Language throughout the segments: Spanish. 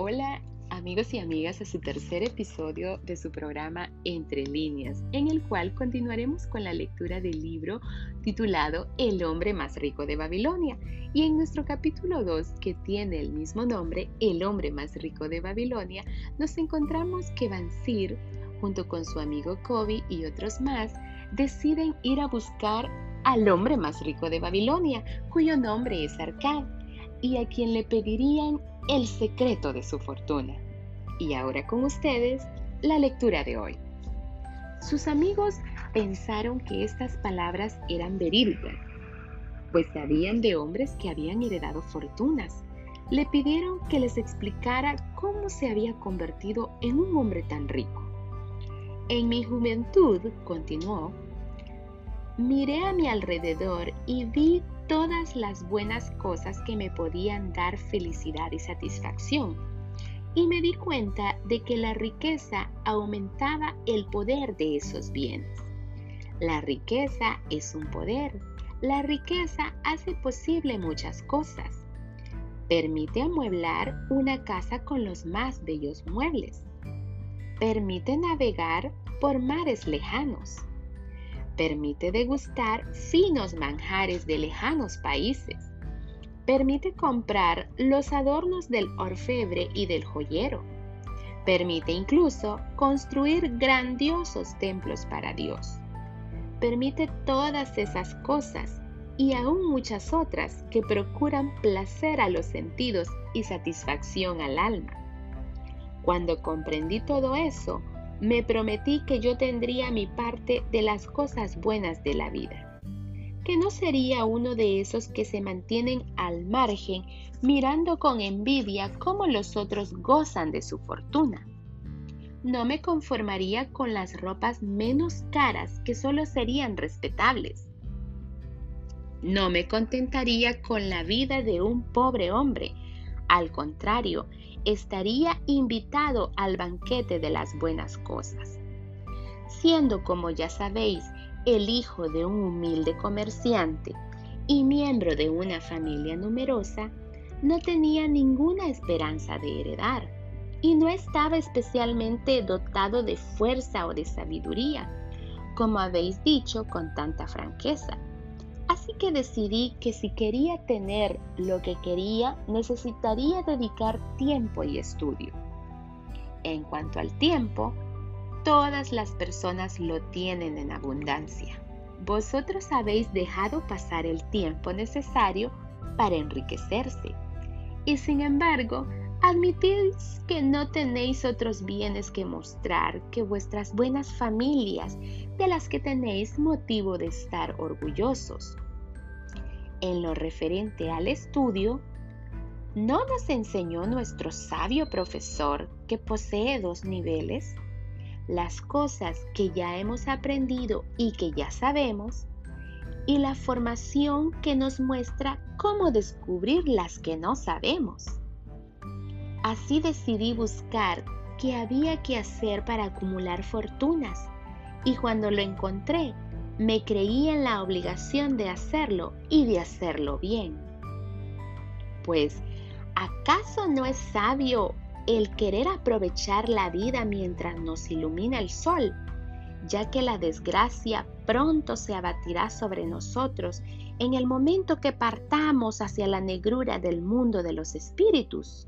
Hola amigos y amigas a su tercer episodio de su programa Entre líneas, en el cual continuaremos con la lectura del libro titulado El hombre más rico de Babilonia. Y en nuestro capítulo 2, que tiene el mismo nombre, El hombre más rico de Babilonia, nos encontramos que Bansir, junto con su amigo Kobe y otros más, deciden ir a buscar al hombre más rico de Babilonia, cuyo nombre es Arcad, y a quien le pedirían el secreto de su fortuna. Y ahora con ustedes, la lectura de hoy. Sus amigos pensaron que estas palabras eran verídicas, pues sabían de hombres que habían heredado fortunas. Le pidieron que les explicara cómo se había convertido en un hombre tan rico. En mi juventud, continuó, miré a mi alrededor y vi todas las buenas cosas que me podían dar felicidad y satisfacción. Y me di cuenta de que la riqueza aumentaba el poder de esos bienes. La riqueza es un poder. La riqueza hace posible muchas cosas. Permite amueblar una casa con los más bellos muebles. Permite navegar por mares lejanos Permite degustar finos manjares de lejanos países. Permite comprar los adornos del orfebre y del joyero. Permite incluso construir grandiosos templos para Dios. Permite todas esas cosas y aún muchas otras que procuran placer a los sentidos y satisfacción al alma. Cuando comprendí todo eso, me prometí que yo tendría mi parte de las cosas buenas de la vida, que no sería uno de esos que se mantienen al margen mirando con envidia cómo los otros gozan de su fortuna. No me conformaría con las ropas menos caras que solo serían respetables. No me contentaría con la vida de un pobre hombre. Al contrario, estaría invitado al banquete de las buenas cosas. Siendo, como ya sabéis, el hijo de un humilde comerciante y miembro de una familia numerosa, no tenía ninguna esperanza de heredar y no estaba especialmente dotado de fuerza o de sabiduría, como habéis dicho con tanta franqueza. Que decidí que si quería tener lo que quería, necesitaría dedicar tiempo y estudio. En cuanto al tiempo, todas las personas lo tienen en abundancia. Vosotros habéis dejado pasar el tiempo necesario para enriquecerse. Y sin embargo, admitís que no tenéis otros bienes que mostrar que vuestras buenas familias de las que tenéis motivo de estar orgullosos. En lo referente al estudio, ¿no nos enseñó nuestro sabio profesor que posee dos niveles? Las cosas que ya hemos aprendido y que ya sabemos, y la formación que nos muestra cómo descubrir las que no sabemos. Así decidí buscar qué había que hacer para acumular fortunas y cuando lo encontré, me creí en la obligación de hacerlo y de hacerlo bien. Pues, ¿acaso no es sabio el querer aprovechar la vida mientras nos ilumina el sol, ya que la desgracia pronto se abatirá sobre nosotros en el momento que partamos hacia la negrura del mundo de los espíritus?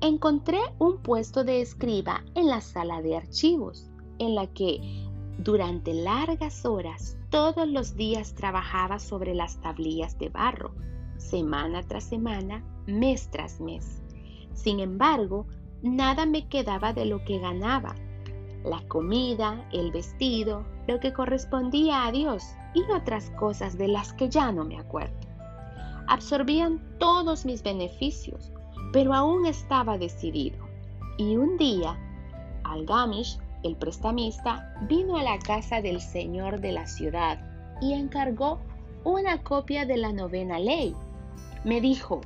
Encontré un puesto de escriba en la sala de archivos en la que durante largas horas todos los días trabajaba sobre las tablillas de barro, semana tras semana, mes tras mes. Sin embargo, nada me quedaba de lo que ganaba. La comida, el vestido, lo que correspondía a Dios y otras cosas de las que ya no me acuerdo. Absorbían todos mis beneficios, pero aún estaba decidido. Y un día, Algamish el prestamista vino a la casa del señor de la ciudad y encargó una copia de la novena ley. Me dijo,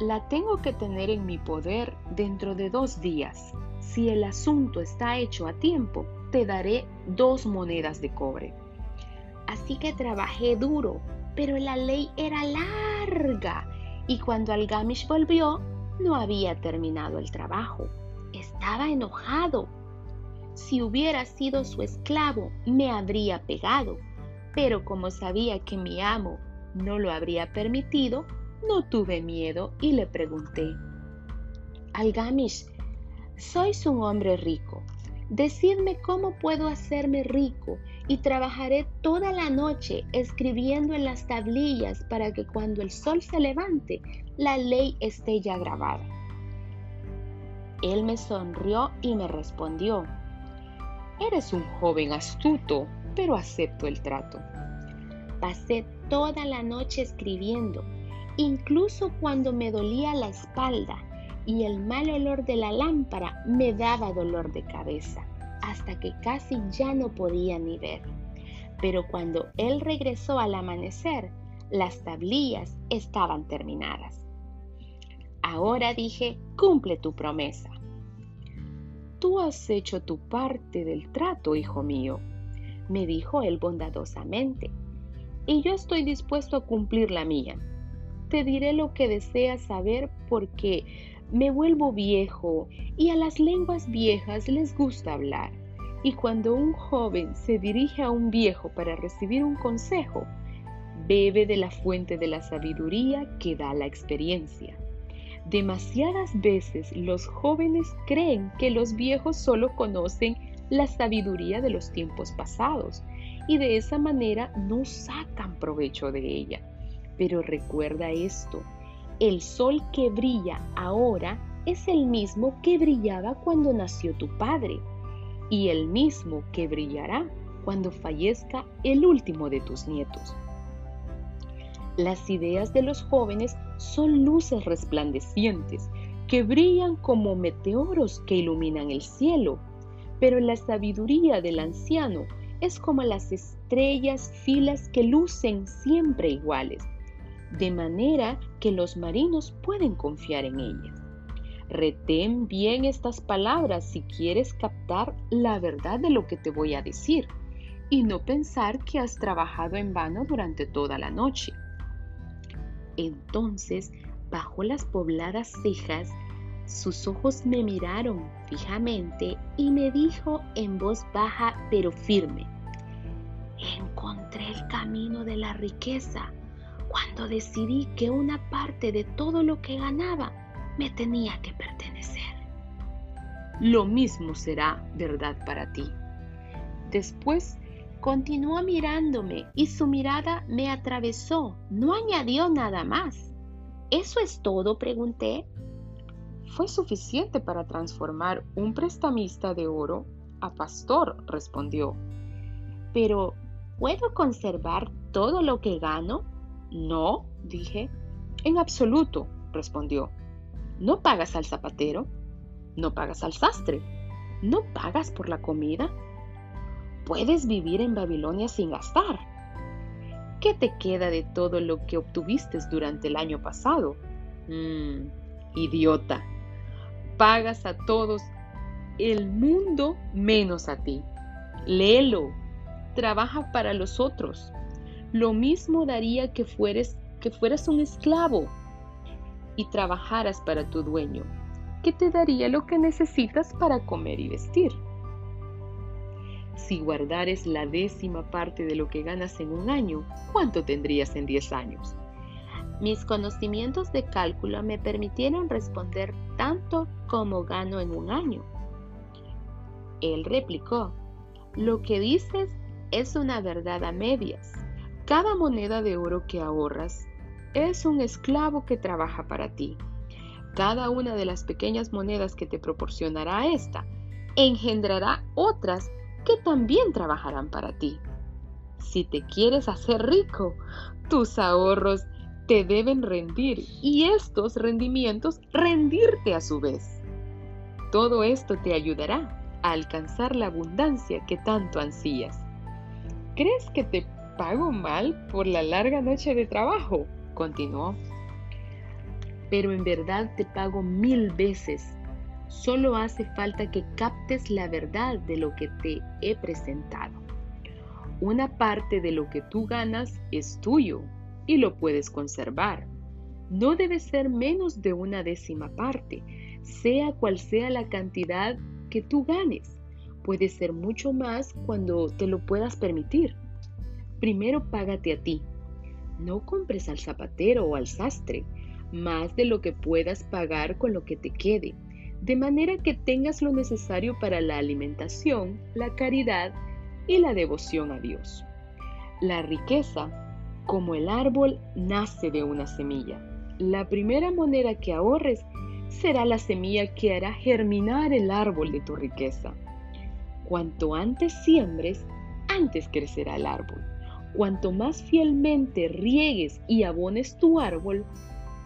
la tengo que tener en mi poder dentro de dos días. Si el asunto está hecho a tiempo, te daré dos monedas de cobre. Así que trabajé duro, pero la ley era larga y cuando Algamish volvió, no había terminado el trabajo. Estaba enojado. Si hubiera sido su esclavo, me habría pegado. Pero como sabía que mi amo no lo habría permitido, no tuve miedo y le pregunté, Algamish, sois un hombre rico. Decidme cómo puedo hacerme rico y trabajaré toda la noche escribiendo en las tablillas para que cuando el sol se levante, la ley esté ya grabada. Él me sonrió y me respondió, Eres un joven astuto, pero acepto el trato. Pasé toda la noche escribiendo, incluso cuando me dolía la espalda y el mal olor de la lámpara me daba dolor de cabeza, hasta que casi ya no podía ni ver. Pero cuando él regresó al amanecer, las tablillas estaban terminadas. Ahora dije, cumple tu promesa. Tú has hecho tu parte del trato, hijo mío, me dijo él bondadosamente, y yo estoy dispuesto a cumplir la mía. Te diré lo que deseas saber porque me vuelvo viejo y a las lenguas viejas les gusta hablar. Y cuando un joven se dirige a un viejo para recibir un consejo, bebe de la fuente de la sabiduría que da la experiencia. Demasiadas veces los jóvenes creen que los viejos solo conocen la sabiduría de los tiempos pasados y de esa manera no sacan provecho de ella. Pero recuerda esto, el sol que brilla ahora es el mismo que brillaba cuando nació tu padre y el mismo que brillará cuando fallezca el último de tus nietos. Las ideas de los jóvenes son luces resplandecientes que brillan como meteoros que iluminan el cielo, pero la sabiduría del anciano es como las estrellas filas que lucen siempre iguales de manera que los marinos pueden confiar en ellas. Retén bien estas palabras si quieres captar la verdad de lo que te voy a decir y no pensar que has trabajado en vano durante toda la noche. Entonces, bajo las pobladas cejas, sus ojos me miraron fijamente y me dijo en voz baja pero firme, encontré el camino de la riqueza cuando decidí que una parte de todo lo que ganaba me tenía que pertenecer. Lo mismo será verdad para ti. Después continuó mirándome y su mirada me atravesó. No añadió nada más. ¿Eso es todo? pregunté. Fue suficiente para transformar un prestamista de oro a pastor, respondió. Pero, ¿puedo conservar todo lo que gano? No, dije. En absoluto, respondió. ¿No pagas al zapatero? ¿No pagas al sastre? ¿No pagas por la comida? ¿Puedes vivir en Babilonia sin gastar? ¿Qué te queda de todo lo que obtuviste durante el año pasado? Mmm, idiota. Pagas a todos el mundo menos a ti. Léelo. Trabaja para los otros. Lo mismo daría que fueres, que fueras un esclavo y trabajaras para tu dueño, que te daría lo que necesitas para comer y vestir. Si guardares la décima parte de lo que ganas en un año, ¿cuánto tendrías en 10 años? Mis conocimientos de cálculo me permitieron responder tanto como gano en un año. Él replicó, lo que dices es una verdad a medias. Cada moneda de oro que ahorras es un esclavo que trabaja para ti. Cada una de las pequeñas monedas que te proporcionará esta engendrará otras que también trabajarán para ti. Si te quieres hacer rico, tus ahorros te deben rendir y estos rendimientos rendirte a su vez. Todo esto te ayudará a alcanzar la abundancia que tanto ansías. ¿Crees que te pago mal por la larga noche de trabajo, continuó. Pero en verdad te pago mil veces. Solo hace falta que captes la verdad de lo que te he presentado. Una parte de lo que tú ganas es tuyo y lo puedes conservar. no debe ser menos de una décima parte, sea cual sea la cantidad que tú ganes. Puede ser mucho más cuando te lo puedas permitir. Primero págate a ti. No compres al zapatero o al sastre más de lo que puedas pagar con lo que te quede, de manera que tengas lo necesario para la alimentación, la caridad y la devoción a Dios. La riqueza, como el árbol, nace de una semilla. La primera moneda que ahorres será la semilla que hará germinar el árbol de tu riqueza. Cuanto antes siembres, antes crecerá el árbol. Cuanto más fielmente riegues y abones tu árbol,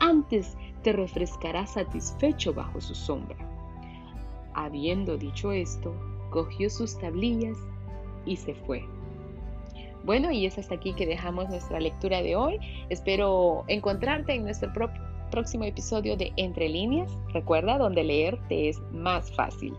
antes te refrescará satisfecho bajo su sombra. Habiendo dicho esto, cogió sus tablillas y se fue. Bueno, y es hasta aquí que dejamos nuestra lectura de hoy. Espero encontrarte en nuestro próximo episodio de Entre líneas. Recuerda, donde leer te es más fácil.